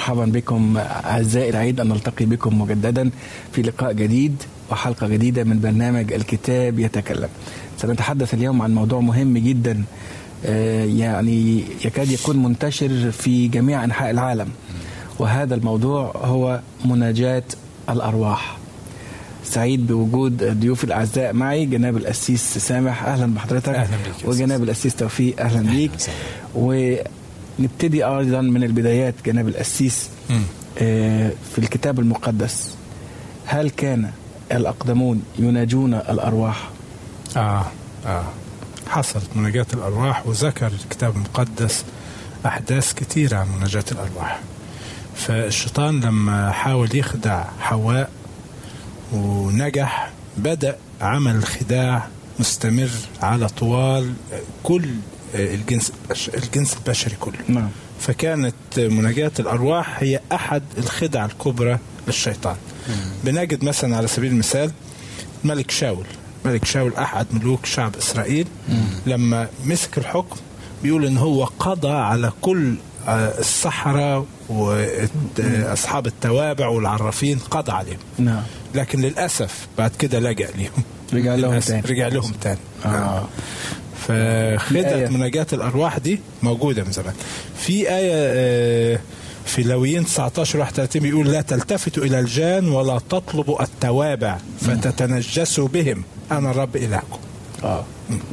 أهلا ومرحبا بكم أعزائي العيد أن نلتقي بكم مجددا في لقاء جديد وحلقة جديدة من برنامج الكتاب يتكلم. سنتحدث اليوم عن موضوع مهم جدا آه، يعني يكاد يكون منتشر في جميع أنحاء العالم. وهذا الموضوع هو مناجاة الأرواح. سعيد بوجود الضيوف الأعزاء معي جناب القسيس سامح أهلا بحضرتك. أهلا بيك وجناب القسيس توفيق أهلا بيك. ونبتدي أيضا من البدايات جناب القسيس. آه، في الكتاب المقدس. هل كان الأقدمون يناجون الأرواح؟ آه آه. حصلت مناجاة الأرواح وذكر الكتاب المقدس أحداث كثيرة عن مناجاة الأرواح. فالشيطان لما حاول يخدع حواء ونجح بدأ عمل الخداع مستمر على طوال كل الجنس الجنس البشري كله. نعم. فكانت مناجاة الأرواح هي أحد الخدع الكبرى للشيطان. بنجد مثلا على سبيل المثال ملك شاول. ملك شاول أحد ملوك شعب إسرائيل. لما مسك الحكم بيقول إن هو قضى على كل آه، السحرة وأصحاب التوابع والعرافين قضى عليهم. نعم. لكن للأسف بعد كده لجأ ليهم. رجع لهم تاني. رجع لهم تاني. آه. فخدعة آية. مناجاة الأرواح دي موجودة من زمان. في آية آه، في لويين 19 31 بيقول لا تلتفتوا إلى الجان ولا تطلبوا التوابع فتتنجسوا بهم. أنا الرب إلهكم. آه.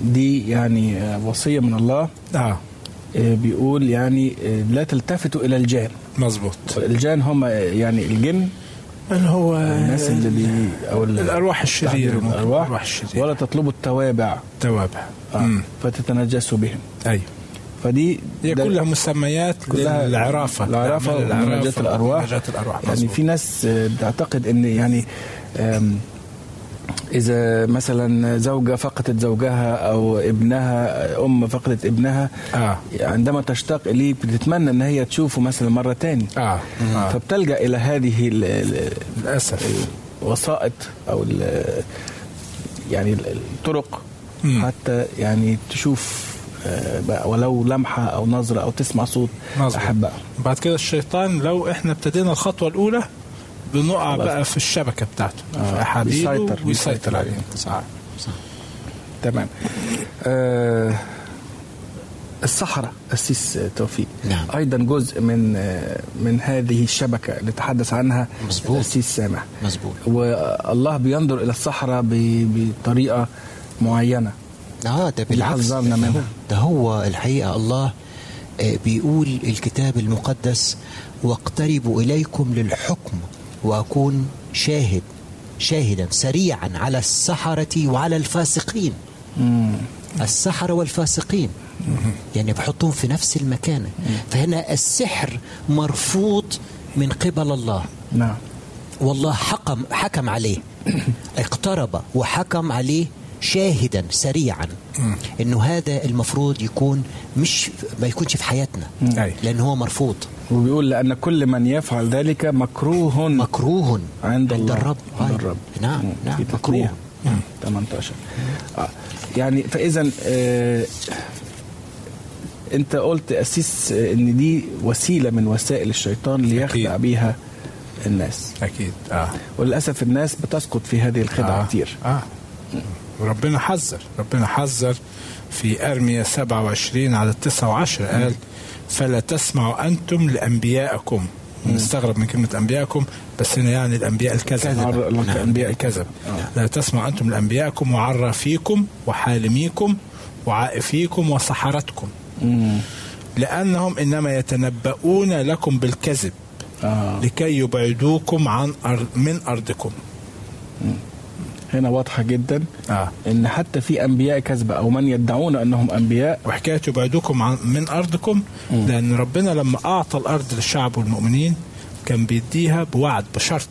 دي يعني وصية من الله. آه. آه، بيقول يعني آه، لا تلتفتوا إلى الجان. مظبوط. الجان هم يعني الجن؟ اللي هو الناس اللي بي أو ال- الأرواح الشريرة ممكن. الأرواح. الأرواح الشريرة. ولا تطلبوا التوابع. توابع. آه. مم. فتتنجسوا بهم أيوه فدي هي كلها مسميات كلها أعمال ومناجاة الأرواح مناجاة الأرواح يعني. في ناس آه، بتعتقد إن يعني إذا مثلا زوجة فقدت زوجها أو ابنها أم فقدت ابنها آه. عندما تشتاق إليه بتتمنى إن هي تشوفه مثلا مرة تاني آه. آه. فبتلجأ إلى هذه للأسف الوسائط أو ال- يعني ال- الطرق مم. حتى يعني تشوف آه، ولو لمحة أو نظرة أو تسمع صوت. احبها بعد كده الشيطان لو إحنا ابتدينا الخطوة الأولى بنقع. بقى في الشبكة بتاعته آه، في أحاديثه بيسيطر- ويسيطر بيسيطر عليه عليه. صح تمام آه الصحراء السيس توفيق نعم. أيضا جزء من آه من هذه الشبكة اللي تحدث عنها مظبوط. السيس سامح مظبوط والله بينظر إلى الصحراء ب- بطريقة معينة. آه ده بالعكس. ده. هو- ده هو الحقيقة الله آه، بيقول الكتاب المقدس واقتربوا إليكم للحكم وأكون شاهد شاهدا سريعا على السحرة وعلى الفاسقين. السحرة والفاسقين. يعني بحطهم في نفس المكان. فهنا السحر مرفوض من قبل الله. نعم. والله حكم حكم عليه. اقترب وحكم عليه شاهدا سريعا انه هذا المفروض يكون مش ما يكونش في حياتنا. لأن هو مرفوض. وبيقول لأن كل من يفعل ذلك مكروه مكروه عند الله. الرب. عند أي. الرب. نعم. نعم مكروه. تثنية 18 آه. يعني فإذا آه أنت قلت أسيس إن دي وسيلة من وسائل الشيطان ليخدع أكيد. بيها الناس. أكيد. آه. وللأسف الناس بتسقط في هذه الخدعة آه. كتير. آه. وربنا حذر. ربنا حذر في ارميا 27 على 9 و10 قال فلا تسمعوا أنتم لانبيائكم نستغرب من كلمة انبيائكم بس هنا يعني الأنبياء الكذب. نعم، الأنبياء الكذب. آه. لا تسمعوا أنتم لانبيائكم وعرافيكم وحالميكم وعائفيكم وسحرتكم مم. لأنهم إنما يتنبؤون لكم بالكذب. آه. لكي يبعدوكم عن أرض من أرضكم. هنا واضحة جدا آه. إن حتى في أنبياء كذبة أو من يدعون أنهم أنبياء. وحكاية يبعدوكم عن من أرضكم لأن ربنا لما أعطى الأرض للشعب والمؤمنين كان بيديها بوعد بشرط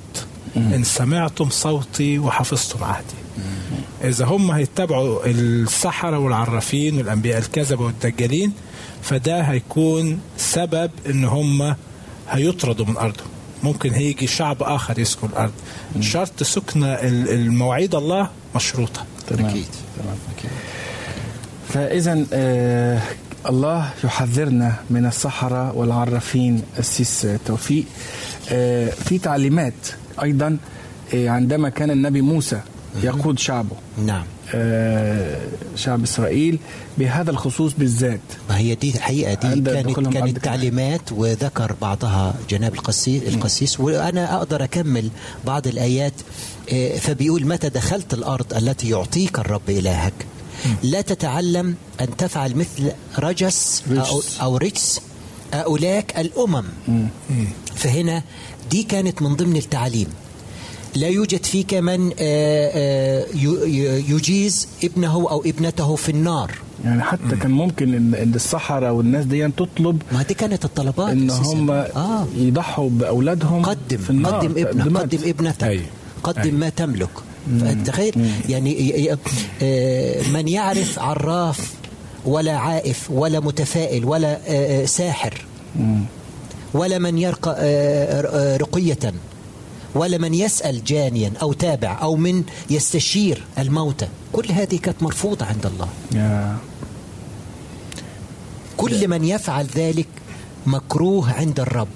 إن سمعتم صوتي وحفظتم عهدي. إذا هم هيتبعوا السحرة والعرافين والأنبياء الكذبة والدجالين فده هيكون سبب إن هم هيطردوا من أرضهم. ممكن هيجي شعب آخر يسكن الأرض. شرط سكن ال- المواعيد الله مشروطة. تمام. أكيد. تمام. فاذا آه الله يحذرنا من السحرة والعرافين السيس توفيق. آه في تعليمات أيضا آه عندما كان النبي موسى يقود شعبه. نعم. آه شعب إسرائيل بهذا الخصوص بالذات. ما هي دي الحقيقة دي كانت كانت تعليمات وذكر بعضها جناب القسيس القسيس وأنا أقدر أكمل بعض الآيات. آه، فبيقول متى دخلت الأرض التي يعطيك الرب إلهك؟ لا تتعلم أن تفعل مثل رجس أو, رجس. أو رجس هؤلاء الأمم. فهنا دي كانت من ضمن التعليم. لا يوجد فيك من آه، آه، يجيز ابنه أو ابنته في النار يعني حتى كان ممكن ان إن السحرة والناس دي تطلب ما دي كانت الطلبات إن. هم آه. يضحوا بأولادهم قدم في النار قدم ابنك. قدم ابنتك أيوة. قدم أيوة. ما تملك تخيل يعني آه، من يعرف عراف ولا عائف ولا متفائل ولا ساحر ولا من يرقى رقية ولا من يسأل جانيا أو تابع أو من يستشير الموتى. كل هذه كانت مرفوضة عند الله. كل من يفعل ذلك مكروه عند الرب.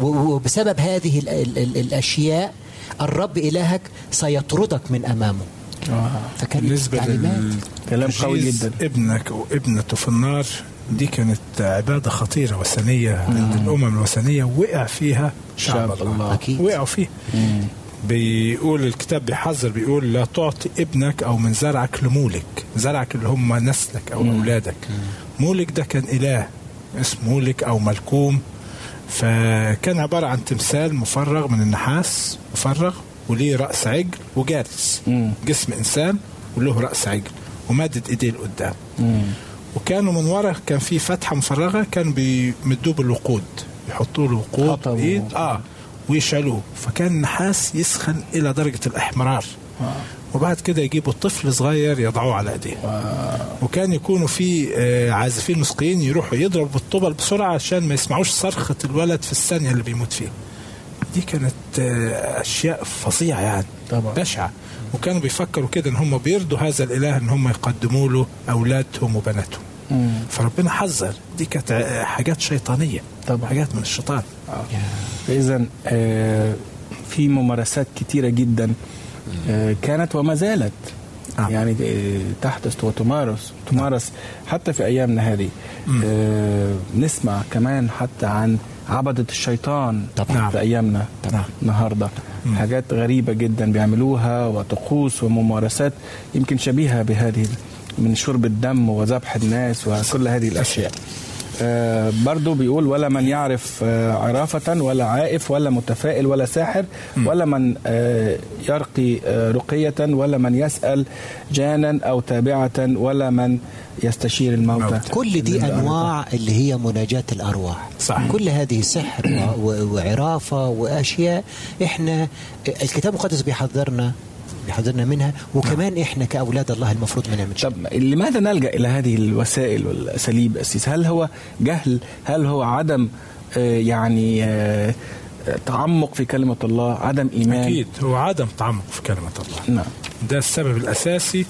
وبسبب هذه ال ال ال الأشياء الرب إلهك سيطردك من أمامه. آه. فكانت بالنسبة تعليمات كلام قوي جدا. ابنك وابنته في النار دي كانت عبادة خطيرة وثنية عند الأمم الوثنية. وقع فيها شعب, الله, الله. أكيد. وقعوا فيه. بيقول الكتاب بيحذر بيقول لا تعطي ابنك أو من زرعك لمولك. زرعك اللي هم نسلك أو أولادك. مولك ده كان إله. اسمه مولك أو ملكوم. فكان عبارة عن تمثال مفرغ من النحاس مفرغ وليه رأس عجل وجالس مم. جسم إنسان وله رأس عجل ومادد إيديه لقدام. مم. وكانوا من ورا كان في فتحة مفرغة كانوا بيمدوه بالوقود يحطوا له وقود بايد آه ويشعلوه فكان النحاس يسخن إلى درجة الإحمرار. وبعد كده يجيبوا طفل صغير يضعوه على إيديه. وكان يكونوا في آه، عازفين موسيقيين يروحوا يضربوا بالطبل بسرعة عشان ما يسمعوش صرخة الولد في الثانية اللي بيموت فيها دي كانت آه، أشياء فظيعة يعني. طبعا. بشعة. وكانوا بيفكروا كده إن هم بيرضوا هذا الإله إن هم يقدموا له أولادهم وبناتهم. مم. فربنا حذر. دي كانت حاجات شيطانية. طبعا. حاجات من الشيطان. فاذا آه في ممارسات كتيرة جدا آه كانت وما زالت. آه. يعني آه تحدث وتمارس تمارس حتى في أيامنا هذه آه نسمع كمان حتى عن عبدة الشيطان طبعا. في أيامنا نعم. النهارده حاجات غريبة جدا بيعملوها وطقوس وممارسات يمكن شبيهة بهذه من شرب الدم وذبح الناس وكل هذه الأشياء آه برضو بيقول ولا من يعرف آه عرافة ولا عائف ولا متفائل ولا ساحر ولا من آه يرقي آه رقية ولا من يسأل جانا أو تابعة ولا من يستشير الموتى. موتى. كل دي أنواع اللي هي مناجاة الأرواح. صح. كل هذه سحر و- و- وعرافة وأشياء. إحنا الكتاب المقدس بيحذرنا بيحذرنا منها وكمان إحنا كأولاد الله المفروض ما نعملش طب لماذا نلجأ إلى هذه الوسائل والأساليب أسيس؟ هل هو جهل؟ هل هو عدم آه، يعني آه، تعمق في كلمة الله؟ عدم إيمان؟ أكيد هو عدم تعمق في كلمة الله. نعم. ده السبب الأساسي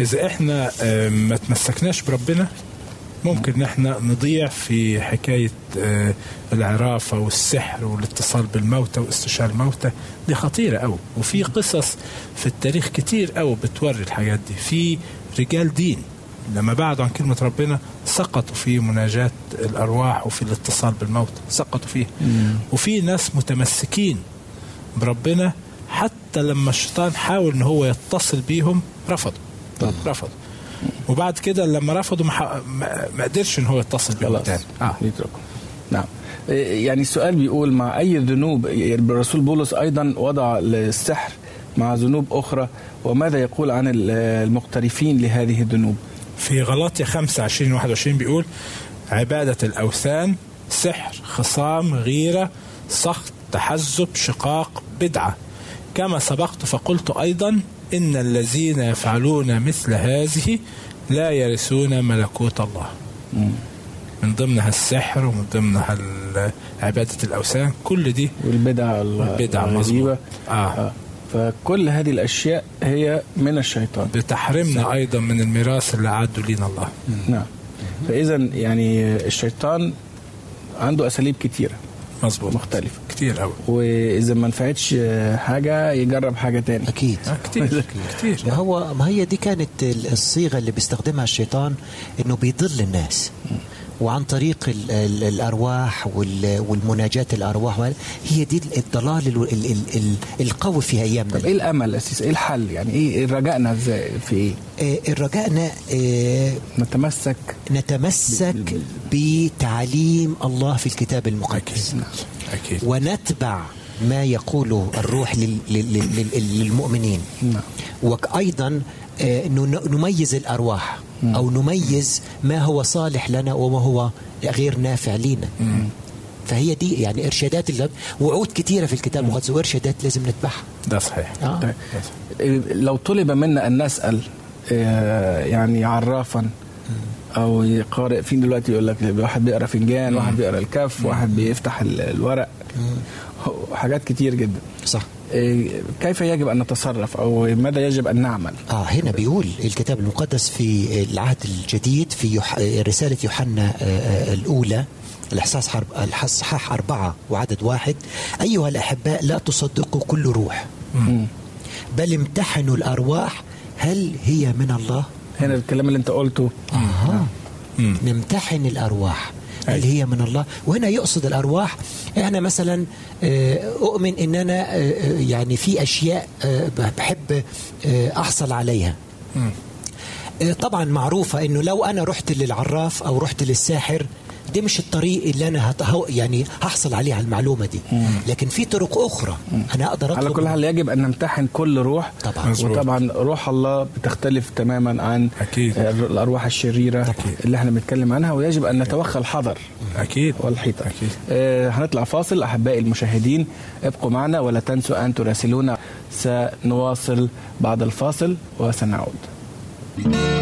إذا إحنا آه، ما تمسكناش بربنا ممكن ان إحنا نضيع في حكاية آه، العرافه والسحر والاتصال بالموتى واستشار الموتى. دي خطيرة قوي وفي قصص في التاريخ كتير قوي بتوري الحاجات دي. في رجال دين لما بعدوا عن كلمة ربنا سقطوا في مناجاة الأرواح وفي الاتصال بالموتى. سقطوا فيه. وفي ناس متمسكين بربنا حتى لما الشيطان حاول إن هو يتصل بيهم رفضوا. رفضوا. وبعد كده لما رفضوا ما, قدرش إن هو يتصل بيهم خلاص. تاني آه يتركوا نعم. إيه، يعني السؤال بيقول مع أي ذنوب يعني الرسول بولس أيضا وضع السحر مع ذنوب أخرى وماذا يقول عن ال- المقترفين لهذه الذنوب؟ في غلاطيا 5 20 21 بيقول عبادة الأوثان سحر خصام غيرة سخط تحزب شقاق بدعة. كما سبقت فقلت أيضا إن الذين يفعلون مثل هذه لا يرثون ملكوت الله. من ضمنها السحر ومن ضمنها عبادة الأوثان. كل دي والبدع ال- والبدع الغريبة. آه. آه. فكل هذه الأشياء هي من الشيطان. بتحرمنا أيضا من الميراث اللي أعده لنا الله. نعم. فإذا يعني الشيطان عنده أساليب كتيرة. مظبوط. مختلفة. كتير قوي وإذا ما نفعتش حاجة يجرب حاجة تاني. أكيد. آه. كتير كتير. ما هو ما هي دي كانت ال- الصيغة اللي بيستخدمها الشيطان إنه بيضل الناس. وعن طريق ال ال الأرواح وال والمناجاة الأرواح هي دي الضلال ال ال ال ال القوي في أيامنا طب إيه الأمل أساس؟ إيه الحل؟ يعني إيه إيه رجائنا إزاي؟ في إيه؟ آه، رجائنا آه، نتمسك نتمسك بتعليم الله في الكتاب المقدس. أكيد. ونتبع ما يقوله الروح لل- لل- لل- للمؤمنين. نعم. وأيضا نميز الأرواح أو نميز ما هو صالح لنا وما هو غير نافع لنا فهي دي يعني إرشادات اللي وعود كثيرة في الكتاب المقدس وإرشادات لازم نتبعها. ده صحيح. آه. لو طلب منا أن نسأل آه، يعني عرافا أو قارئ فين دلوقتي يقول لك واحد بيقرأ فنجان واحد بيقرأ الكف واحد بيفتح ال- الورق. حاجات كتير جدا. صح. كيف يجب أن نتصرف أو ماذا يجب أن نعمل؟ آه هنا بيقول الكتاب المقدس في العهد الجديد في يح... رسالة يوحنا آه، آه، الأولى الإحساس حرب... الإصحاح أربعة وعدد واحد. أيها الأحباء لا تصدقوا كل روح. بل امتحنوا الأرواح. هل هي من الله؟ هنا الكلام اللي أنت قلته. آه. مم. نمتحن الأرواح. هل. هي من الله. وهنا يقصد الأرواح إحنا مثلا آه، أؤمن أن أنا آه، آه، يعني في أشياء بحب أحصل عليها. طبعا معروفة إنه لو أنا رحت للعراف أو رحت للساحر دي مش الطريق اللي أنا هت... هو- يعني هحصل عليه على المعلومة دي. لكن في طرق أخرى أنا أقدر على اطلب كل حال يجب أن نمتحن كل روح. طبعا. وطبعا روح الله بتختلف تماما عن أكيد. آه، الأرواح الشريرة أكيد. اللي إحنا بنتكلم عنها. ويجب أن نتوخى الحذر أكيد. والحيطة. أكيد. آه هنطلع فاصل. أحبائي المشاهدين ابقوا معنا ولا تنسوا أن تراسلونا. سنواصل بعد الفاصل وسنعود. أنتم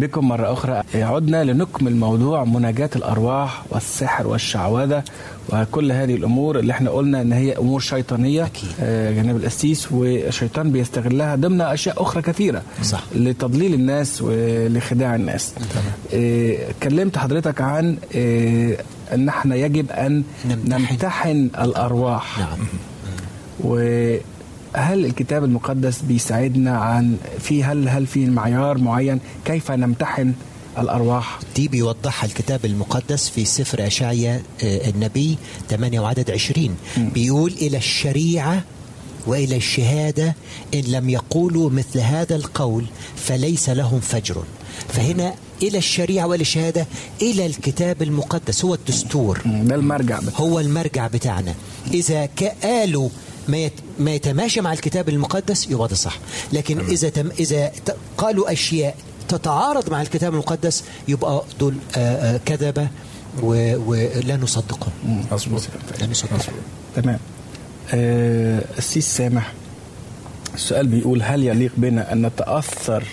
بكم مرة أخرى. عدنا لنكمل موضوع مناجاة الأرواح والسحر والشعوذة وكل هذه الأمور اللي إحنا قلنا إن هي أمور شيطانية. أكيد. آه، جناب القسيس والشيطان بيستغلها ضمن أشياء أخرى كثيرة. صح. لتضليل الناس ولخداع الناس. آه، كلمت حضرتك عن آه، إن إحنا يجب أن نمتحن. نمتحن الأرواح. نعم. وهل الكتاب المقدس بيساعدنا عن في هل هل في معيار معين كيف نمتحن الأرواح؟ دي بيوضحها الكتاب المقدس في سفر أشعيا آه، النبي 8 وعدد 20 بيقول إلى الشريعة وإلى الشهادة إن لم يقولوا مثل هذا القول فليس لهم فجر. فهنا إلى الشريعة وإلى الشهادة إلى الكتاب المقدس هو الدستور. ده المرجع بتاعنا. هو المرجع بتاعنا. إذا ك- قالوا ما يت- ما يتماشى مع الكتاب المقدس يبقى ده صح لكن إذا تم إذا ت- قالوا أشياء تتعارض مع الكتاب المقدس يبقى دول آه، آه، كذبة و- ولا نصدقهم مظبوط. لا نصدقهم تمام. آه، السيس سامح. السؤال بيقول هل يليق بنا أن نتأثر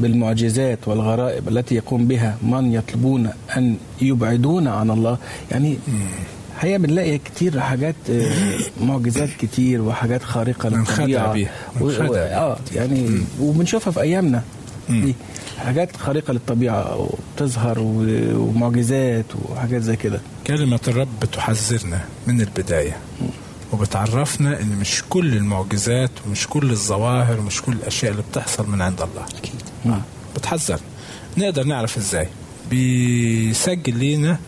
بالمعجزات والغرائب التي يقوم بها من يطلبون أن يبعدونا عن الله؟ يعني هي بنلاقي كتير حاجات آه، معجزات كتير وحاجات للطبيعة. بيها. و-. آه يعني وبنشوفها في أيامنا. دي حاجات خارقة للطبيعة وبتظهر ومعجزات وحاجات زي كده. كلمة الرب بتحذرنا من البداية. وبتعرفنا إن مش كل المعجزات ومش كل الظواهر ومش كل الأشياء اللي بتحصل من عند الله. أكيد. بتحذر. نقدر نعرف إزاي؟ بيسجل لينا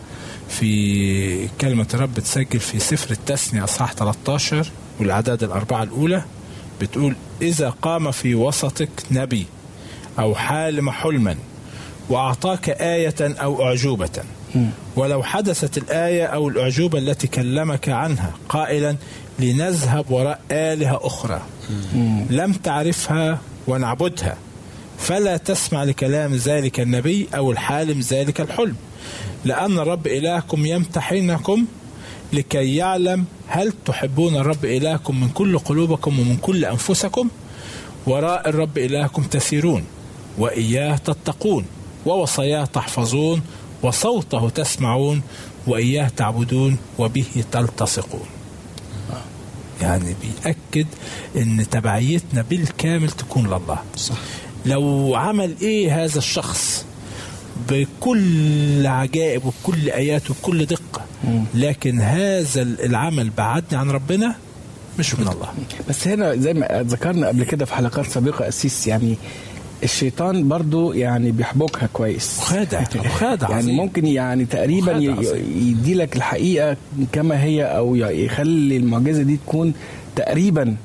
في كلمة الرب بتسجل في سفر التثنية أصحاح 13 والأعداد الأربعة الأولى بتقول إذا قام في وسطك نبي أو حالم حلما وأعطاك آية أو أعجوبة. ولو حدثت الآية أو الأعجوبة التي كلمك عنها قائلا لنذهب وراء آلهة أخرى. لم تعرفها ونعبدها. فلا تسمع لكلام ذلك النبي أو الحالم ذلك الحلم. لأن الرب إلهكم يمتحنكم لكي يعلم هل تحبون الرب إلهكم من كل قلوبكم ومن كل أنفسكم. وراء الرب إلهكم تسيرون وإياه تتقون ووصاياه تحفظون وصوته تسمعون وإياه تعبدون وبه تلتصقون. يعني بيأكد إن تبعيتنا بالكامل تكون لله. صح. لو عمل إيه هذا الشخص؟ بكل عجائب وبكل آيات وبكل دقة. لكن هذا العمل بعدني عن ربنا مش من الله. بس هنا زي ما ذكرنا قبل كده في حلقات سابقة أسيس يعني الشيطان برضو يعني بيحبكها كويس. مخادع مخادع يعني. ممكن يعني تقريبا. يدي لك الحقيقة كما هي أو يخلي المعجزة دي تكون تقريبا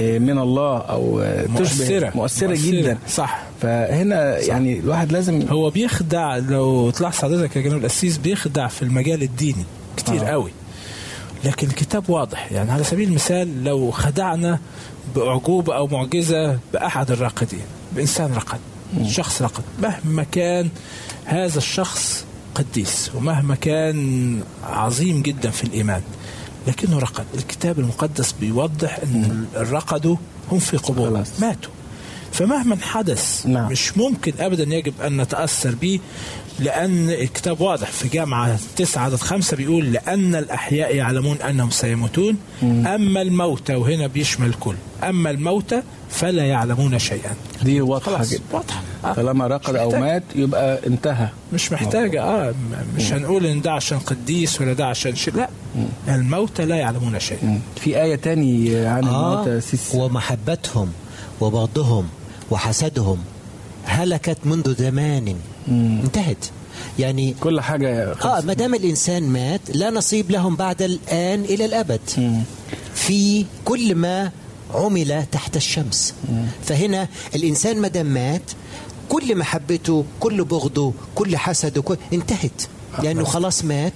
آه، من الله أو آه، تشبه مؤثرة. مؤثرة, مؤثرة. جدا. صح. فهنا يعني الواحد لازم هو بيخدع لو تلاحظ حضرتك يا جناب القسيس بيخدع في المجال الديني كتير آه. قوي. لكن الكتاب واضح. يعني على سبيل المثال لو خدعنا بأعجوبة أو معجزة بأحد الراقدين بإنسان رقد شخص رقد مهما كان هذا الشخص قديس ومهما كان عظيم جدا في الإيمان لكنه رقد. الكتاب المقدس بيوضح أن الرقدوا هم في قبور. ماتوا. فمهما حدث نعم. مش ممكن ابدا يجب أن نتأثر به لأن الكتاب واضح في جامعة 9 عدد خمسة بيقول لأن الأحياء يعلمون أنهم سيموتون. أما الموتى وهنا بيشمل الكل. أما الموتى فلا يعلمون شيئا. دي واضحة خلاص جدا. واضحة. آه. طالما رقد أو. مات يبقى انتهى. مش محتاجه آه مش هنقول إن ده عشان قديس ولا ده عشان شيء. لا الموتى لا يعلمون شيئا. في آية تاني عن آه الموتى سيس. ومحبتهم وبغضهم وحسدهم هلكت منذ زمان. انتهت. يعني كل حاجة آه خلصت. ما دام الإنسان مات لا نصيب لهم بعد الآن إلى الأبد. في كل ما عمل تحت الشمس. فهنا الإنسان ما دام مات كل محبته كل بغضه كل حسده كل انتهت. لأنه خلاص مات.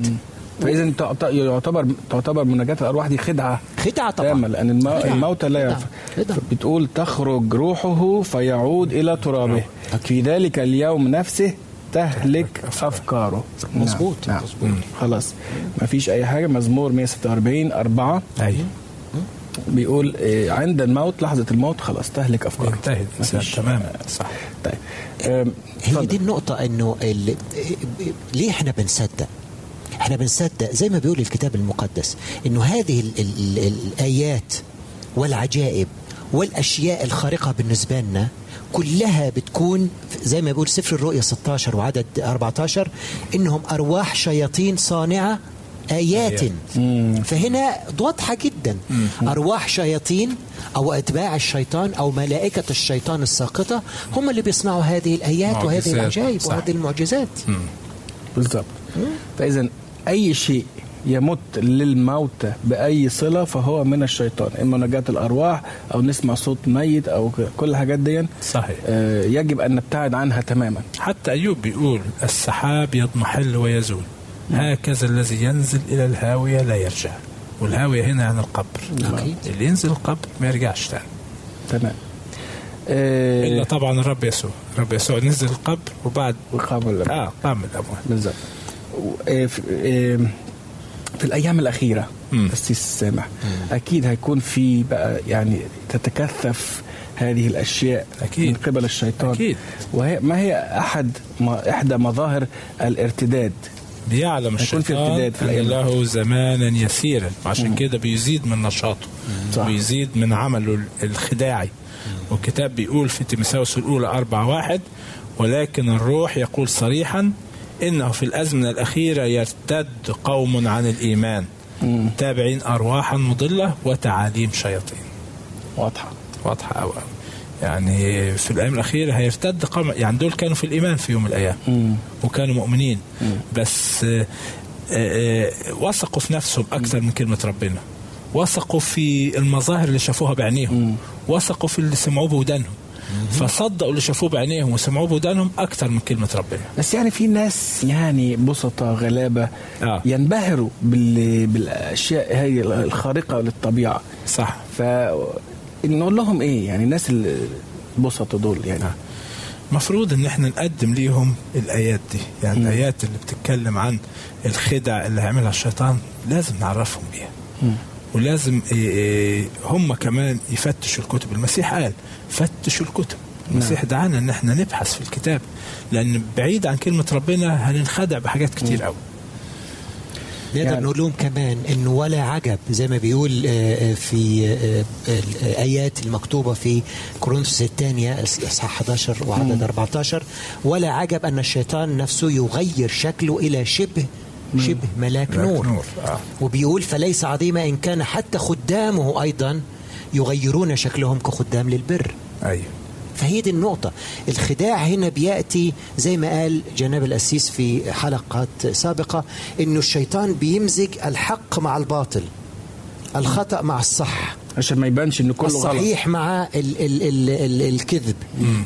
فإذا يعتبر تعتبر مناجاة الأرواح دي خدعة خدعة طبعا تامة لأن المو... خدعة. الموتى لا. يعرف. بتقول تخرج روحه فيعود إلى ترابه في ذلك اليوم نفسه تهلك أفكاره مظبوط. نعم. نعم. خلاص ما فيش أي حاجة مزمور 146 4 أيوه بيقول آه، عند الموت لحظة الموت خلاص تهلك أفكاره مفيش. تماما صح طيب هي. دي النقطة إنه ال... ليه إحنا بنصدق؟ إحنا بنصدق زي ما بيقول الكتاب المقدس انه هذه ال... ال... ال... الآيات والعجائب والأشياء الخارقة بالنسبة لنا كلها بتكون زي ما بيقول سفر الرؤيا 16 وعدد 14 إنهم أرواح شياطين صانعة آيات. فهنا واضحة جدا. أرواح شياطين أو أتباع الشيطان أو ملائكة الشيطان الساقطة هم اللي بيصنعوا هذه الآيات وهذه. العجائب. وهذه المعجزات. بالظبط فاذا أي شيء يمت للموتى بأي صلة فهو من الشيطان. إما نجاة الأرواح أو نسمع صوت ميت أو ك- كل الحاجات دي صحيح. آه، يجب أن نبتعد عنها تماما. حتى أيوب بيقول السحاب يضمحل ويزول. هكذا الذي ينزل إلى الهاوية لا يرجع. والهاوية هنا يعني القبر. أكيد. اللي ينزل القبر ما يرجعش تاني. تمام. آه، إلا طبعا الرب يسوع. الرب يسوع نزل القبر وبعد وقام آه قام من الأموات بالظبط في آه، في الأيام الأخيرة. السيس سامح أكيد هيكون في بقى يعني تتكثف هذه الأشياء أكيد. من قبل الشيطان أكيد. وهي ما هي أحد ما إحدى مظاهر الارتداد ليعلم هيكون في الشيطان ارتداد في أن. له زمانا يسيرا عشان كده بيزيد من نشاطه صح. ويزيد من عمله الخداعي والكتاب بيقول في تيموثاوس الأولى أربعة واحد ولكن الروح يقول صريحا إنه في الأزمنة الأخيرة يرتد قوم عن الإيمان تابعين أرواحا مضلة وتعاليم شياطين. واضحة. أوي أوي. يعني في الأيام الأخيرة هيرتد قوم يعني دول كانوا في الإيمان في يوم من الأيام وكانوا مؤمنين. بس آه، آه، وثقوا في نفسهم أكثر من كلمة ربنا. وثقوا في المظاهر اللي شافوها بعينيهم. وثقوا في اللي سمعوه بودانهم. فصدقوا اللي شافوه بعينيهم وسمعوه بودانهم أكثر من كلمة ربنا. بس يعني في ناس يعني بسطة غلابة آه. ينبهروا بال... بالأشياء هذه الخارقة للطبيعة. صح. فنقول لهم إيه؟ يعني الناس البسطة دول يعني. مفروض إن إحنا نقدم ليهم الآيات دي. يعني الآيات اللي بتتكلم عن الخدع اللي هيعملها الشيطان لازم نعرفهم بيها. ولازم إيه إيه هم كمان يفتشوا الكتب. المسيح قال فتشوا الكتب. المسيح دعانا إن إحنا نبحث في الكتاب لأن بعيد عن كلمة ربنا هننخدع بحاجات كتير قوي نقدر يعني- نقول لهم كمان انه ولا عجب زي ما بيقول آه، آه، في آه، الآيات المكتوبة في كورنثوس الثانية اصحاح 11 وعدد 14 ولا عجب أن الشيطان نفسه يغير شكله إلى شبه شبه ملاك ملاك نور, نور، آه. وبيقول فليس عظيما إن كان حتى خدامه أيضا يغيرون شكلهم كخدام للبر. أيوه فهي دي النقطة. الخداع هنا بيأتي زي ما قال جناب الأسيس في حلقات سابقة إنه الشيطان بيمزج الحق مع الباطل الخطأ مع الصح. عشان ما يبانش إن كله غلط. الصحيح مع ال ال ال ال الكذب.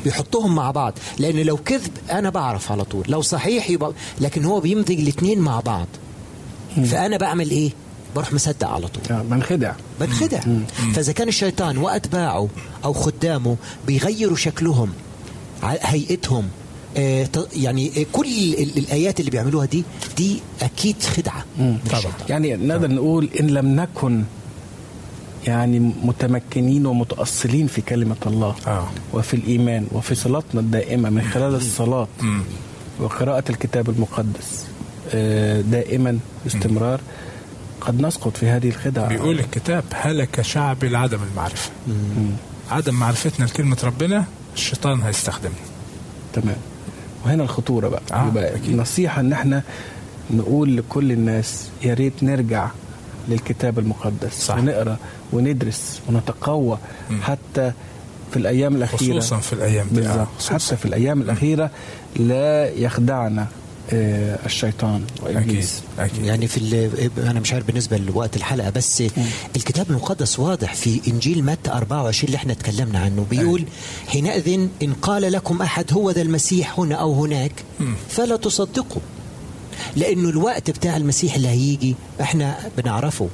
بيحطهم مع بعض. لأن لو كذب أنا بعرف على طول. لو صحيح يبقى لكن هو بيمزج الاثنين مع بعض. فأنا بعمل إيه؟ بروح مصدق على طول. آه، بنخدع. بنخدع. فإذا كان الشيطان وأتباعه أو خدامه بيغيروا شكلهم هيئتهم آه، يعني آه، كل ال- الآيات اللي بيعملوها دي دي أكيد خدعة. الشيطان. يعني نقدر نقول إن لم نكن يعني متمكنين ومتأصلين في كلمة الله. آه. وفي الإيمان وفي صلاتنا الدائمة من خلال الصلاة. مم. وقراءة الكتاب المقدس آه، دائما باستمرار. قد نسقط في هذه الخدعة. بيقول الكتاب هلك شعبي لعدم المعرفة. عدم معرفتنا لكلمة ربنا الشيطان هيستخدمنا. تمام. وهنا الخطورة بقى. آه،. نصيحة إن إحنا نقول لكل الناس يا ريت نرجع للكتاب المقدس. صح. ونقرأ وندرس ونتقوى حتى في الأيام الأخيرة. خصوصا في الأيام دي. آه،. حتى في الأيام الأخيرة لا يخدعنا آه، الشيطان وابليس أكيد يعني في ال- أنا مش عارف بالنسبة لوقت الحلقة بس الكتاب المقدس واضح في إنجيل متى 24 اللي إحنا اتكلمنا عنه. بيقول حينئذ إن قال لكم أحد هو ذا المسيح هنا أو هناك فلا تصدقوا. لأنه الوقت بتاع المسيح اللي هيجي إحنا بنعرفه.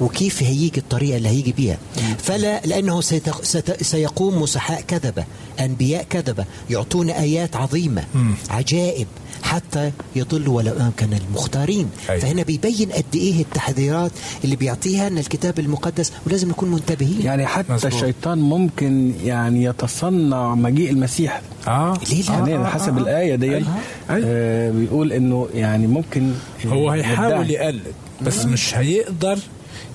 وكيف هيجي الطريقة اللي هيجي بيها. فلا لأنه سيتق- ست- سيقوم مسحاء كذبة أنبياء كذبة يعطون آيات عظيمة عجائب. حتى يضلوا ولو أمكن المختارين أيوة. فهنا بيبين قد إيه التحذيرات اللي بيعطيها لنا الكتاب المقدس ولازم نكون منتبهين يعني حتى مظبوط. الشيطان ممكن يعني يتصنع مجيء المسيح آه ليه لا؟ يعني حسب الآية دي أيوة. آه بيقول إنه يعني ممكن هو هيحاول. يقلد بس مش هيقدر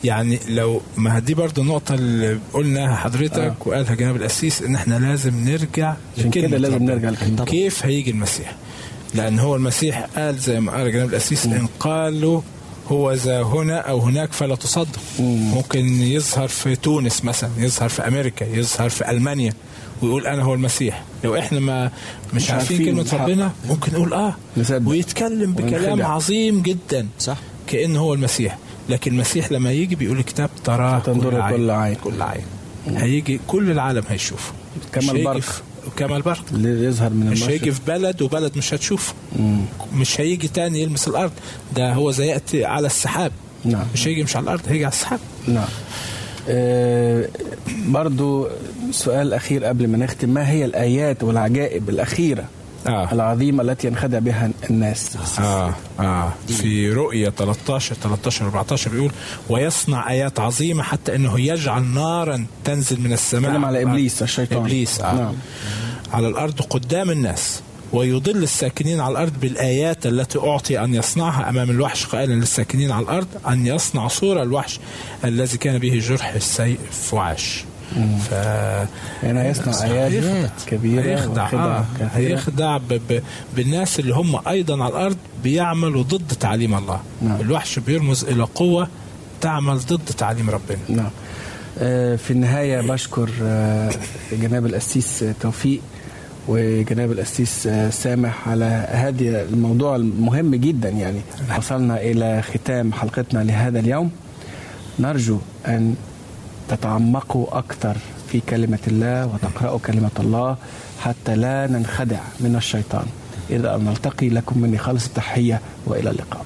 يعني لو ما دي برضه النقطة اللي قلناها حضرتك آه. وقالها جناب القسيس إن إحنا لازم نرجع عشان كده لازم. نرجع لكلمة. كيف هيجي المسيح لأن هو المسيح قال زي ما قال جناب القسيس إن قالوا هو ذا هنا أو هناك فلا تصدق ممكن يظهر في تونس مثلا يظهر في أمريكا يظهر في ألمانيا ويقول أنا هو المسيح لو إحنا ما مش, مش عارفين عارفين الحق. ربنا ممكن نقول آه نصدق. ويتكلم بكلام ونخدع. عظيم جدا صح كأنه هو المسيح لكن المسيح لما يجي بيقول الكتاب تراه كل عين. كل عين هيجي كل العالم هيشوفه كما البرق. كما البرق اللي يظهر من مش. هيجي في بلد وبلد مش هتشوفه. مش هيجي تاني يلمس الأرض. ده هو زي ياتي على السحاب. نعم. مش هيجي مش على الأرض هيجي على السحاب. نعم. آه برضو سؤال أخير قبل ما نختم. ما هي الآيات والعجائب الأخيرة آه. العظيمة التي ينخدع بها الناس آه آه في رؤية 13 13 14 بيقول ويصنع آيات عظيمة حتى إنه يجعل نارا تنزل من السماء تكلم على الأرض. إبليس، الشيطان. إبليس آه. نعم. على الأرض قدام الناس ويضل الساكنين على الأرض بالآيات التي أعطي أن يصنعها أمام الوحش قائلا للساكنين على الأرض أن يصنع صوره الوحش الذي كان به جرح السيف وعاش ف يعني هيصنع آيات كبيرة هيخدع وخدع آه. هيخدع. بالناس اللي هم أيضا على الأرض بيعملوا ضد تعليم الله. نعم. الوحش بيرمز إلى قوة تعمل ضد تعليم ربنا. نعم. آه، في النهاية بشكر آه، جناب الأسيس توفيق وجناب الأسيس آه، سامح على هذا الموضوع المهم جدا يعني. وصلنا إلى ختام حلقتنا لهذا اليوم. نرجو أن تتعمقوا أكثر في كلمة الله وتقرأوا كلمة الله حتى لا ننخدع من الشيطان. إلى أن نلتقي لكم مني خالص التحية وإلى اللقاء.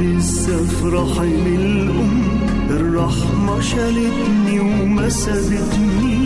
لسه في رحم الأم الرحمة شالتني وما سابتنيش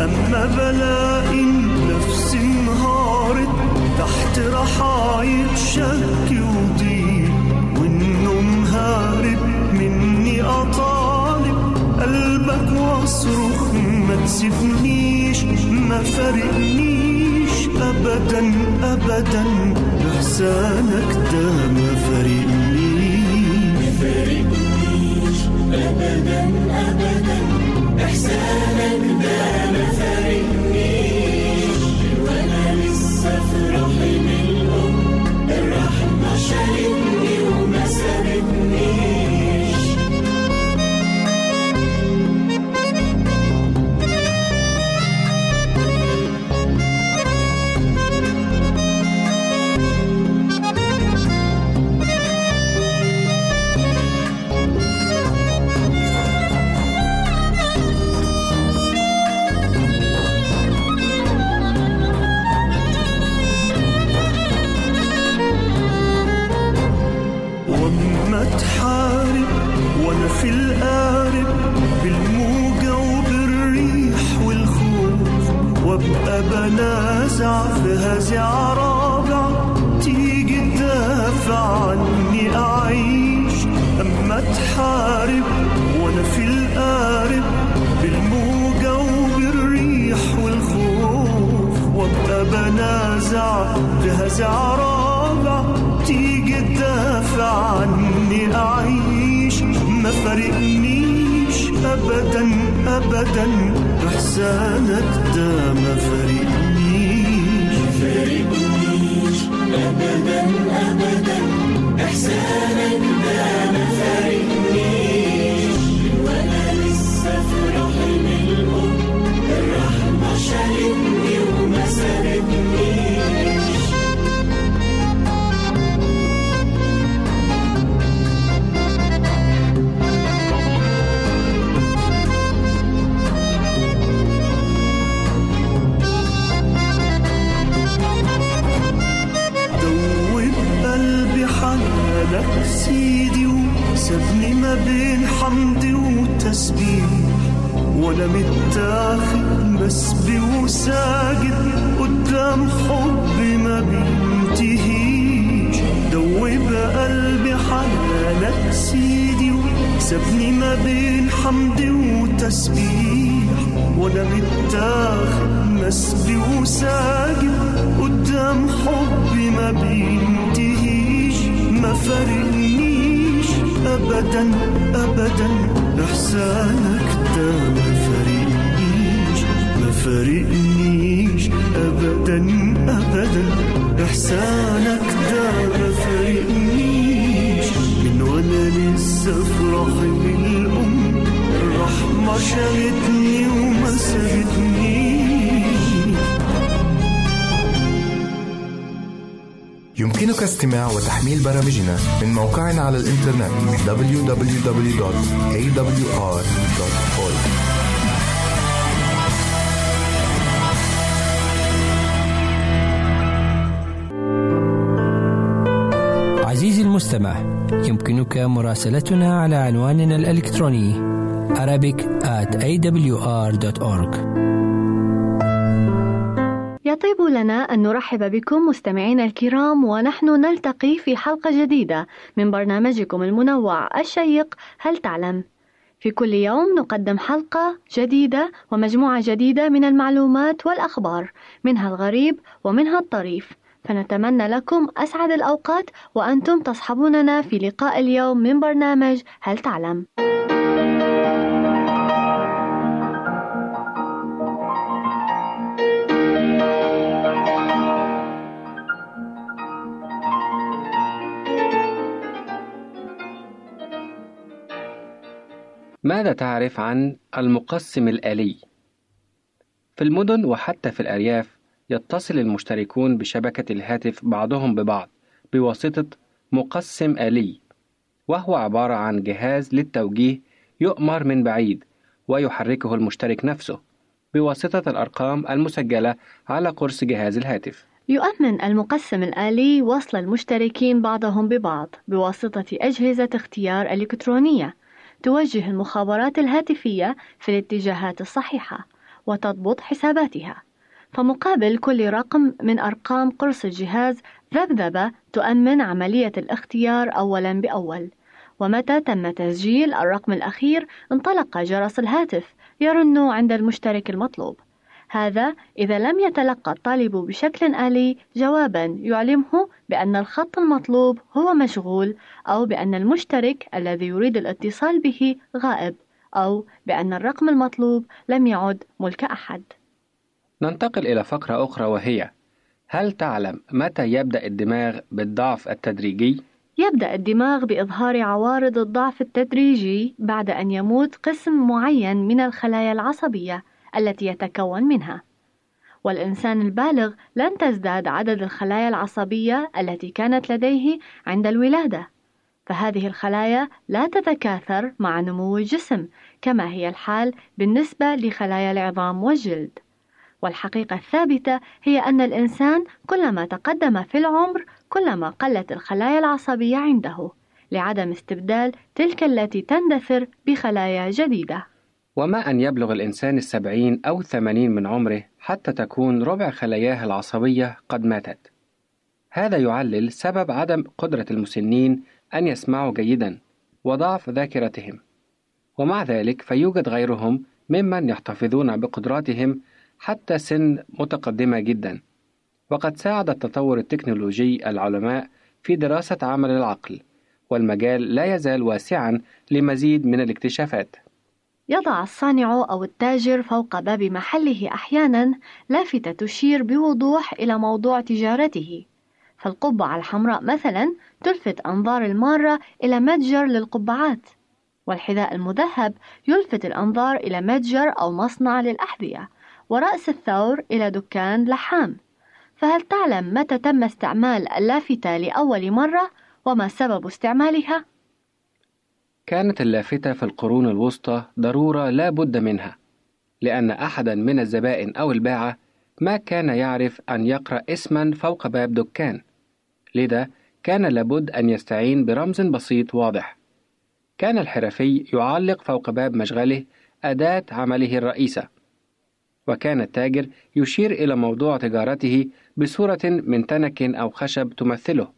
أما بلاء نفسي انهارت تحت رحايل شك وضيق والنوم هارب مني أطالب. قلبك واصرخ ما تسيبنيش ما فارقنيش. أبدا أبدا إحسانك ده ما فارقنيش. ما فارقنيش. أبدا أبدا. لا مثل زعفها رابع تيجي تدافع عني أعيش. أما تحارب وأنا في القارب بالموجة وبالريح والخوف وأبقى بنازع لها رابع تيجي تدافع عني أعيش. ما فارقنيش أبدا أبدا إحسانك ده ما فرقنيش. استماع وتحميل برامجنا من موقعنا على الإنترنت www.awr.org عزيزي المستمع يمكنك مراسلتنا على عنواننا الإلكتروني Arabic at awr.org يطيب لنا أن نرحب بكم مستمعينا الكرام ونحن نلتقي في حلقة جديدة من برنامجكم المنوع الشيق هل تعلم؟ في كل يوم نقدم حلقة جديدة ومجموعة جديدة من المعلومات والأخبار منها الغريب ومنها الطريف فنتمنى لكم أسعد الأوقات وأنتم تصحبوننا في لقاء اليوم من برنامج هل تعلم؟ ماذا تعرف عن المقسم الآلي؟ في المدن وحتى في الأرياف يتصل المشتركون بشبكة الهاتف بعضهم ببعض بواسطة مقسم آلي، وهو عبارة عن جهاز للتوجيه يؤمر من بعيد ويحركه المشترك نفسه بواسطة الأرقام المسجلة على قرص جهاز الهاتف. يؤمن المقسم الآلي وصل المشتركين بعضهم ببعض بواسطة أجهزة اختيار إلكترونية توجه المخابرات الهاتفية في الاتجاهات الصحيحة وتضبط حساباتها. فمقابل كل رقم من أرقام قرص الجهاز ذبذبة تؤمن عملية الاختيار أولا بأول. ومتى تم تسجيل الرقم الأخير؟ انطلق جرس الهاتف يرن عند المشترك المطلوب. هذا إذا لم يتلقى الطالب بشكل آلي جوابا يعلمه بأن الخط المطلوب هو مشغول أو بأن المشترك الذي يريد الاتصال به غائب أو بأن الرقم المطلوب لم يعد ملك أحد. ننتقل إلى فقرة أخرى وهي: هل تعلم متى يبدأ الدماغ بالضعف التدريجي؟ يبدأ الدماغ بإظهار عوارض الضعف التدريجي بعد أن يموت قسم معين من الخلايا العصبية التي يتكون منها. والإنسان البالغ لن تزداد عدد الخلايا العصبية التي كانت لديه عند الولادة، فهذه الخلايا لا تتكاثر مع نمو الجسم كما هي الحال بالنسبة لخلايا العظام والجلد. والحقيقة الثابتة هي أن الإنسان كلما تقدم في العمر كلما قلت الخلايا العصبية عنده لعدم استبدال تلك التي تندثر بخلايا جديدة. وما أن يبلغ الإنسان السبعين أو الثمانين من عمره حتى تكون ربع خلاياه العصبية قد ماتت. هذا يعلل سبب عدم قدرة المسنين أن يسمعوا جيدا وضعف ذاكرتهم. ومع ذلك فيوجد غيرهم ممن يحتفظون بقدراتهم حتى سن متقدمة جدا. وقد ساعد التطور التكنولوجي العلماء في دراسة عمل العقل، والمجال لا يزال واسعا لمزيد من الاكتشافات. يضع الصانع أو التاجر فوق باب محله أحيانا لافتة تشير بوضوح إلى موضوع تجارته. فالقبعة الحمراء مثلا تلفت أنظار المارة إلى متجر للقبعات والحذاء المذهب يلفت الأنظار إلى متجر أو مصنع للأحذية ورأس الثور إلى دكان لحام. فهل تعلم متى تم استعمال اللافتة لأول مرة؟ وما سبب استعمالها؟ كانت اللافتة في القرون الوسطى ضرورة لا بد منها، لأن أحدا من الزبائن أو الباعة ما كان يعرف أن يقرأ اسما فوق باب دكان، لذا كان لابد أن يستعين برمز بسيط واضح. كان الحرفي يعلق فوق باب مشغله أداة عمله الرئيسة، وكان التاجر يشير إلى موضوع تجارته بصورة من تنك أو خشب تمثله،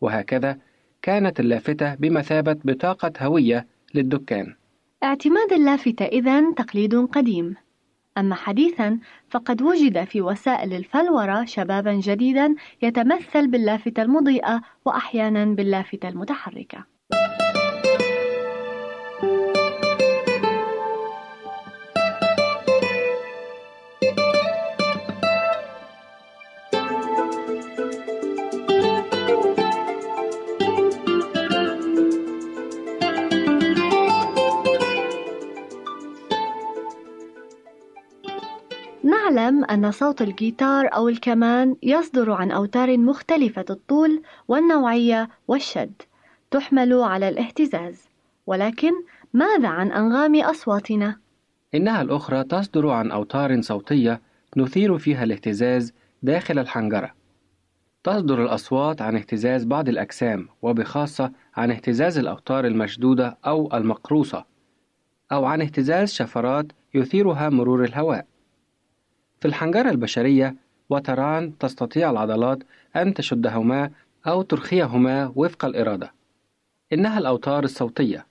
وهكذا كانت اللافتة بمثابة بطاقة هوية للدكان. اعتماد اللافتة إذن تقليد قديم، أما حديثا فقد وجد في وسائل الفلورة شبابا جديدا يتمثل باللافتة المضيئة وأحيانا باللافتة المتحركة. نعلم أن صوت الجيتار أو الكمان يصدر عن أوتار مختلفة الطول والنوعية والشد تحمل على الاهتزاز. ولكن ماذا عن أنغام أصواتنا؟ إنها الأخرى تصدر عن أوتار صوتية نثير فيها الاهتزاز داخل الحنجرة. تصدر الأصوات عن اهتزاز بعض الأجسام وبخاصة عن اهتزاز الأوتار المشدودة أو المقروصة أو عن اهتزاز شفرات يثيرها مرور الهواء. في الحنجرة البشرية وتران تستطيع العضلات أن تشدهما أو ترخيهما وفق الإرادة. إنها الأوتار الصوتية.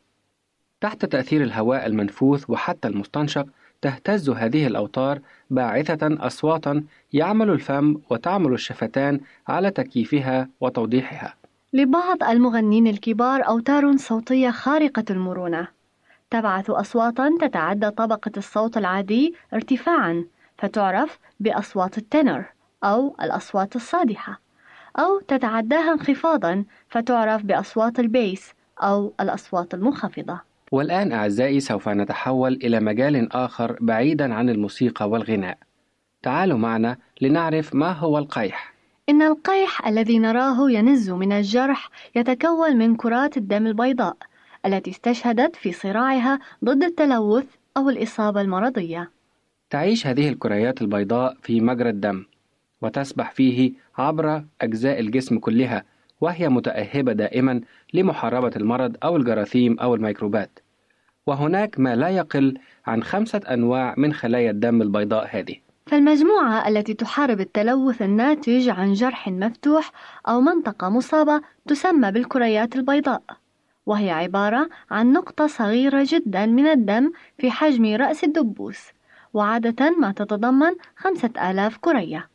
تحت تأثير الهواء المنفوث وحتى المستنشق تهتز هذه الأوتار باعثة أصواتا يعمل الفم وتعمل الشفتان على تكييفها وتوضيحها. لبعض المغنين الكبار أوتار صوتية خارقة المرونة. تبعث أصواتا تتعدى طبقة الصوت العادي ارتفاعا. فتعرف بأصوات التنر أو الأصوات الصادحة أو تتعداها انخفاضا فتعرف بأصوات البيس أو الأصوات المنخفضة. والآن أعزائي سوف نتحول إلى مجال آخر بعيدا عن الموسيقى والغناء. تعالوا معنا لنعرف ما هو القيح. إن القيح الذي نراه ينز من الجرح يتكون من كرات الدم البيضاء التي استشهدت في صراعها ضد التلوث أو الإصابة المرضية. تعيش هذه الكريات البيضاء في مجرى الدم وتسبح فيه عبر أجزاء الجسم كلها وهي متأهبة دائما لمحاربة المرض أو الجراثيم أو الميكروبات. وهناك ما لا يقل عن خمسة أنواع من خلايا الدم البيضاء هذه. فالمجموعة التي تحارب التلوث الناتج عن جرح مفتوح أو منطقة مصابة تسمى بالكريات البيضاء وهي عبارة عن نقطة صغيرة جدا من الدم في حجم رأس الدبوس. وعادة ما تتضمن خمسة آلاف كرية.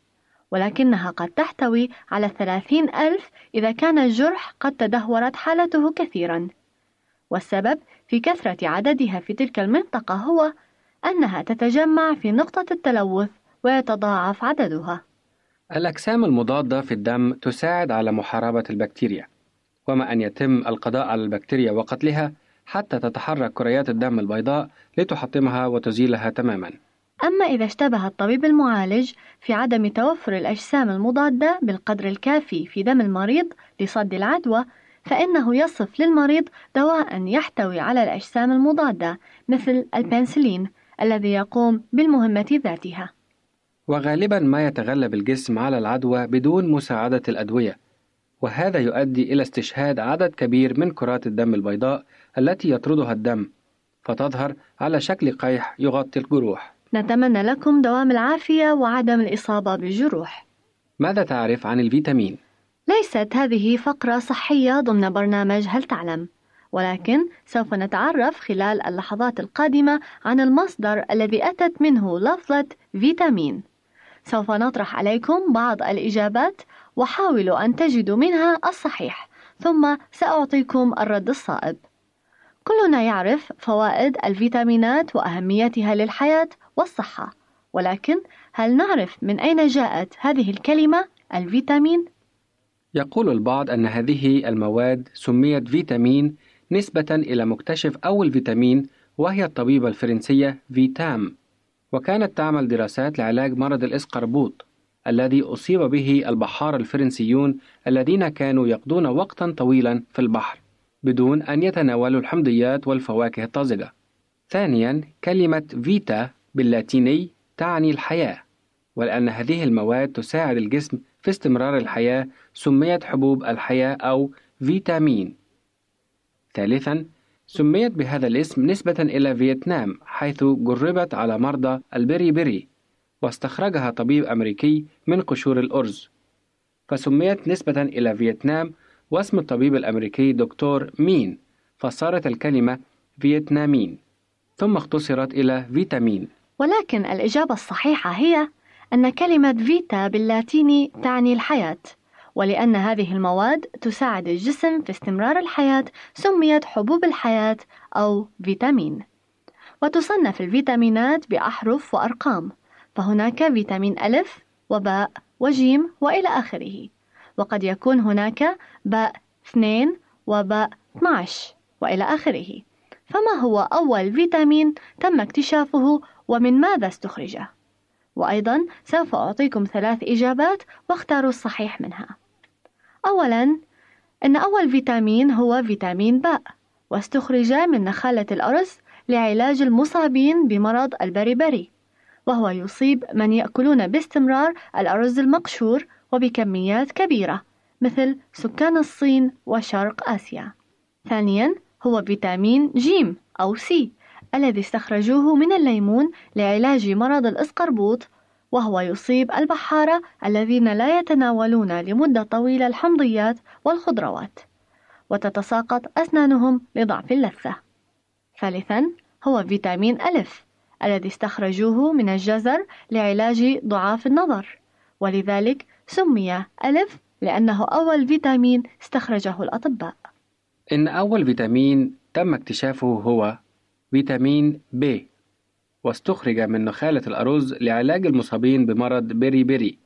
ولكنها قد تحتوي على ثلاثين ألف إذا كان الجرح قد تدهورت حالته كثيرا. والسبب في كثرة عددها في تلك المنطقة هو أنها تتجمع في نقطة التلوث ويتضاعف عددها. الأجسام المضادة في الدم تساعد على محاربة البكتيريا وما أن يتم القضاء على البكتيريا وقتلها حتى تتحرك كريات الدم البيضاء لتحطمها وتزيلها تماما. أما إذا اشتبه الطبيب المعالج في عدم توفر الأجسام المضادة بالقدر الكافي في دم المريض لصد العدوى فإنه يصف للمريض دواء يحتوي على الأجسام المضادة مثل البنسلين الذي يقوم بالمهمة ذاتها. وغالبا ما يتغلب الجسم على العدوى بدون مساعدة الأدوية وهذا يؤدي إلى استشهاد عدد كبير من كرات الدم البيضاء التي يطردها الدم فتظهر على شكل قيح يغطي الجروح. نتمنى لكم دوام العافية وعدم الإصابة بالجروح. ماذا تعرف عن الفيتامين؟ ليست هذه فقرة صحية ضمن برنامج هل تعلم ولكن سوف نتعرف خلال اللحظات القادمة عن المصدر الذي أتت منه لفظة فيتامين. سوف نطرح عليكم بعض الإجابات وحاولوا أن تجدوا منها الصحيح ثم سأعطيكم الرد الصائب. كلنا يعرف فوائد الفيتامينات وأهميتها للحياة والصحة ولكن هل نعرف من أين جاءت هذه الكلمة الفيتامين؟ يقول البعض أن هذه المواد سميت فيتامين نسبة إلى مكتشف أول فيتامين وهي الطبيبة الفرنسية فيتام. وكانت تعمل دراسات لعلاج مرض الإسقربوط. الذي أصيب به البحار الفرنسيون الذين كانوا يقضون وقتا طويلا في البحر بدون أن يتناولوا الحمضيات والفواكه الطازجة. ثانيا كلمة فيتا باللاتيني تعني الحياة ولأن هذه المواد تساعد الجسم في استمرار الحياة سميت حبوب الحياة أو فيتامين. ثالثا سميت بهذا الاسم نسبة إلى فيتنام حيث جربت على مرضى البري بري واستخرجها طبيب أمريكي من قشور الأرز. فسميت نسبة إلى فيتنام واسم الطبيب الأمريكي دكتور مين فصارت الكلمة فيتنامين ثم اختصرت إلى فيتامين. ولكن الإجابة الصحيحة هي أن كلمة فيتا باللاتيني تعني الحياة ولأن هذه المواد تساعد الجسم في استمرار الحياة سميت حبوب الحياة أو فيتامين. وتصنف الفيتامينات بأحرف وأرقام. فهناك فيتامين ألف وباء وجيم وإلى آخره. وقد يكون هناك باء 2 وباء 12 وإلى آخره. فما هو أول فيتامين تم اكتشافه ومن ماذا استخرج؟ وأيضا سوف أعطيكم ثلاث إجابات واختاروا الصحيح منها. أولا إن أول فيتامين هو فيتامين باء واستخرج من نخالة الأرز لعلاج المصابين بمرض البريبري. وهو يصيب من يأكلون باستمرار الأرز المقشور وبكميات كبيرة مثل سكان الصين وشرق آسيا. ثانيا هو فيتامين جيم أو C الذي استخرجوه من الليمون لعلاج مرض الإسقربوط وهو يصيب البحارة الذين لا يتناولون لمدة طويلة الحمضيات والخضروات وتتساقط أسنانهم لضعف اللثة. ثالثا هو فيتامين ألف الذي استخرجوه من الجزر لعلاج ضعاف النظر. ولذلك سمي ألف لأنه أول فيتامين استخرجه الأطباء. إن أول فيتامين تم اكتشافه هو فيتامين ب واستخرج من نخالة الأرز لعلاج المصابين بمرض بيري بيري.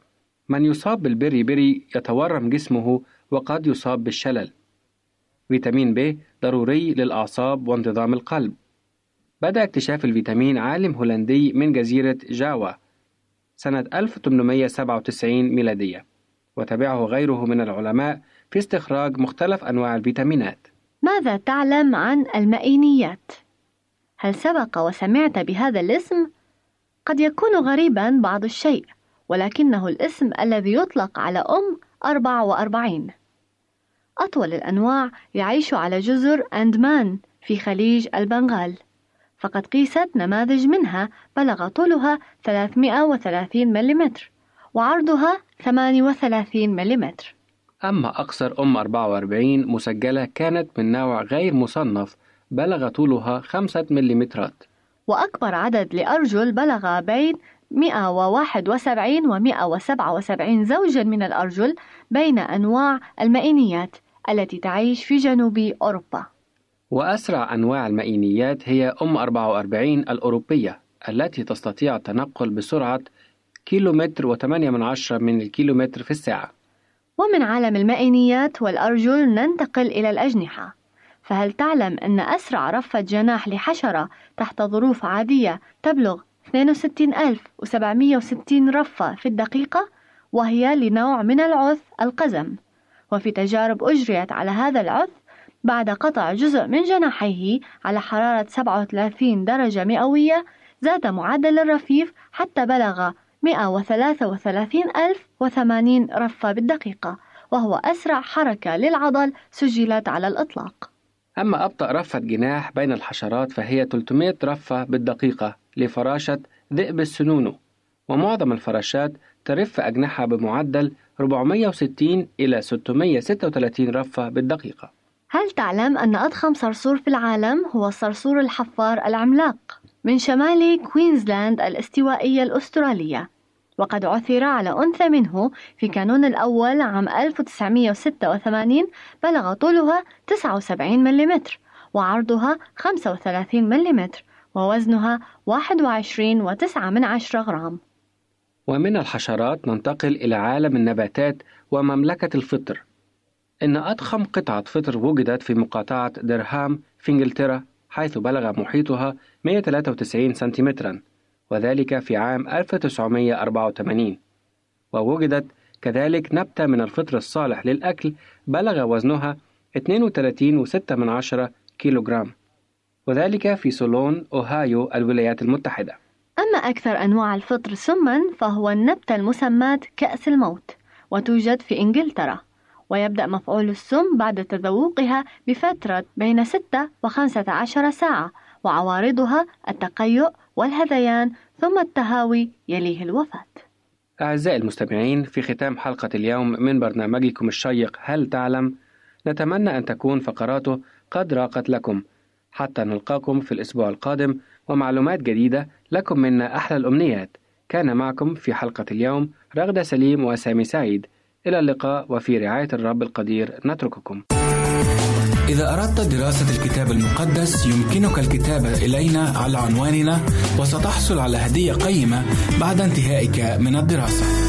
من يصاب بالبيري بيري يتورم جسمه وقد يصاب بالشلل. فيتامين ب ضروري للأعصاب وانتظام القلب. بدأ اكتشاف الفيتامين عالم هولندي من جزيرة جاوا سنة 1897 ميلادية وتبعه غيره من العلماء في استخراج مختلف أنواع الفيتامينات ماذا تعلم عن المائينيات؟ هل سبق وسمعت بهذا الاسم؟ قد يكون غريبا بعض الشيء ولكنه الاسم الذي يطلق على أم 44 أطول الأنواع يعيش على جزر أندمان في خليج البنغال فقد قيست نماذج منها بلغ طولها 330 ملم وعرضها 38 ملم أما أقصر أم 44 مسجلة كانت من نوع غير مصنف بلغ طولها 5 ملم وأكبر عدد لأرجل بلغ بين 171 و 177 زوجا من الأرجل بين أنواع المائينيات التي تعيش في جنوب أوروبا. وأسرع أنواع المائينيات هي أم 44 الأوروبية التي تستطيع التنقل بسرعة كيلومتر وثمانية من عشرة من الكيلومتر في الساعة. ومن عالم المائينيات والأرجل ننتقل إلى الأجنحة. فهل تعلم أن أسرع رفة جناح لحشرة تحت ظروف عادية تبلغ 62760 رفة في الدقيقة؟ وهي لنوع من العث القزم. وفي تجارب أجريت على هذا العث بعد قطع جزء من جناحيه على حرارة 37 درجة مئوية زاد معدل الرفيف حتى بلغ 133080 رفة بالدقيقة وهو أسرع حركة للعضل سجلت على الإطلاق. أما أبطأ رفة جناح بين الحشرات فهي 300 رفة بالدقيقة لفراشة ذئب السنونو ومعظم الفراشات ترف أجنحة بمعدل 460 إلى 636 رفة بالدقيقة. هل تعلم أن أضخم صرصور في العالم هو الصرصور الحفار العملاق من شمال كوينزلاند الاستوائية الأسترالية؟ وقد عثر على أنثى منه في كانون الأول عام 1986 بلغ طولها 79 ملم وعرضها 35 ملم ووزنها 21.9 من عشرة غرام. ومن الحشرات ننتقل إلى عالم النباتات ومملكة الفطر. إن أضخم قطعة فطر وجدت في مقاطعة درهام في إنجلترا حيث بلغ محيطها 193 سنتيمترا وذلك في عام 1984 ووجدت كذلك نبتة من الفطر الصالح للأكل بلغ وزنها 32.6 كيلوغرام. وذلك في سولون أوهايو الولايات المتحدة. أما أكثر أنواع الفطر سما فهو النبتة المسماة كأس الموت وتوجد في إنجلترا. ويبدأ مفعول السم بعد تذوقها بفترة بين 6 و 15 ساعة وعوارضها التقيؤ والهذيان ثم التهاوي يليه الوفاة. أعزائي المستمعين في ختام حلقة اليوم من برنامجكم الشيق هل تعلم؟ نتمنى أن تكون فقراته قد راقت لكم. حتى نلقاكم في الأسبوع القادم ومعلومات جديدة لكم منا أحلى الأمنيات. كان معكم في حلقة اليوم رغدة سليم وسامي سعيد. إلى اللقاء وفي رعاية الرب القدير نترككم إذا أردت دراسة الكتاب المقدس يمكنك الكتابة إلينا على عنواننا وستحصل على هدية قيمة بعد انتهائك من الدراسة.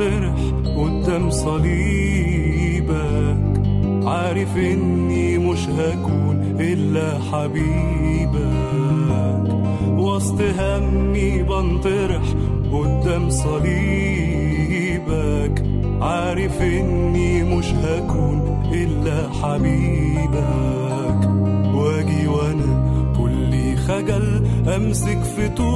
بفرح قدام صليبك. عارف إني مش هكون إلا حبيبك. وسط همي بنطرح قدام صليبك. عارف إني مش هكون إلا حبيبك. وأجي وأنا كلي خجل أمسك في طول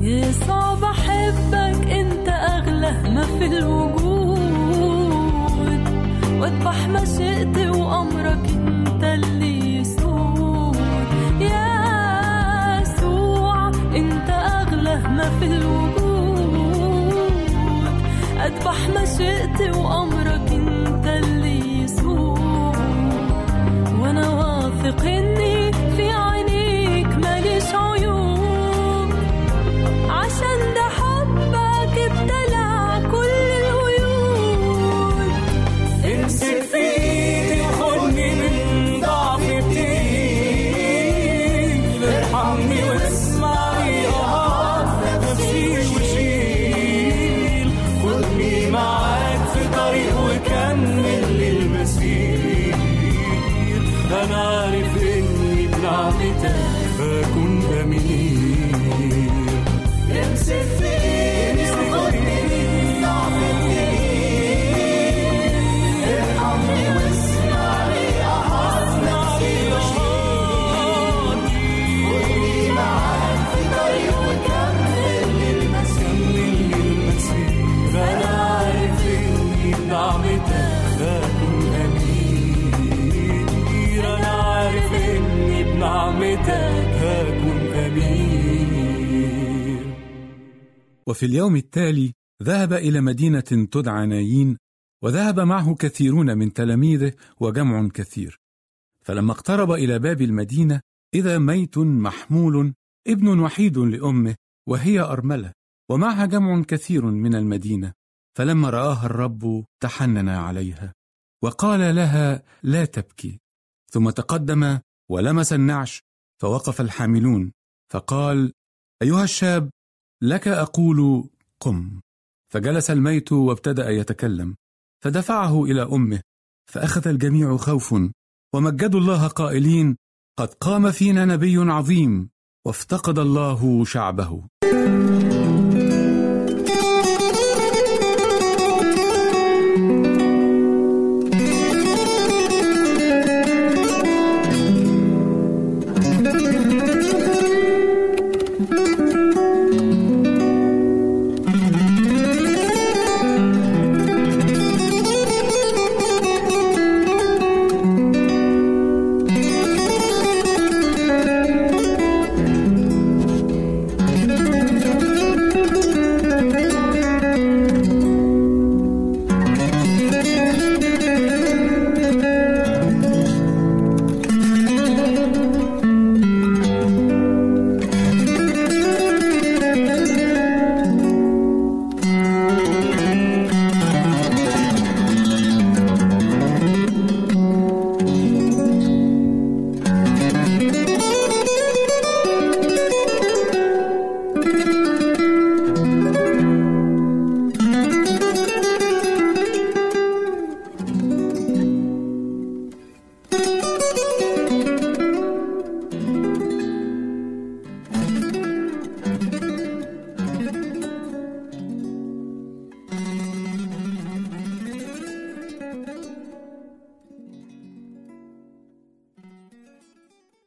يا احبك انت اغلى ما في الوجود. واذبح وامرك انت اللي يسود. يا يسوع انت اغلى ما في الوجود. اذبح وامرك انت اللي يسود. وأنا واثق اني وفي اليوم التالي ذهب إلى مدينة تدعى نايين وذهب معه كثيرون من تلاميذه وجمع كثير. فلما اقترب إلى باب المدينة إذا ميت محمول ابن وحيد لأمه وهي أرملة ومعها جمع كثير من المدينة. فلما رآها الرب تحنن عليها وقال لها لا تبكي ثم تقدم ولمس النعش فوقف الحاملون فقال أيها الشاب لك أقول قم. فجلس الميت وابتدأ يتكلم. فدفعه إلى أمه فأخذ الجميع خوف ومجدوا الله قائلين قد قام فينا نبي عظيم وافتقد الله شعبه.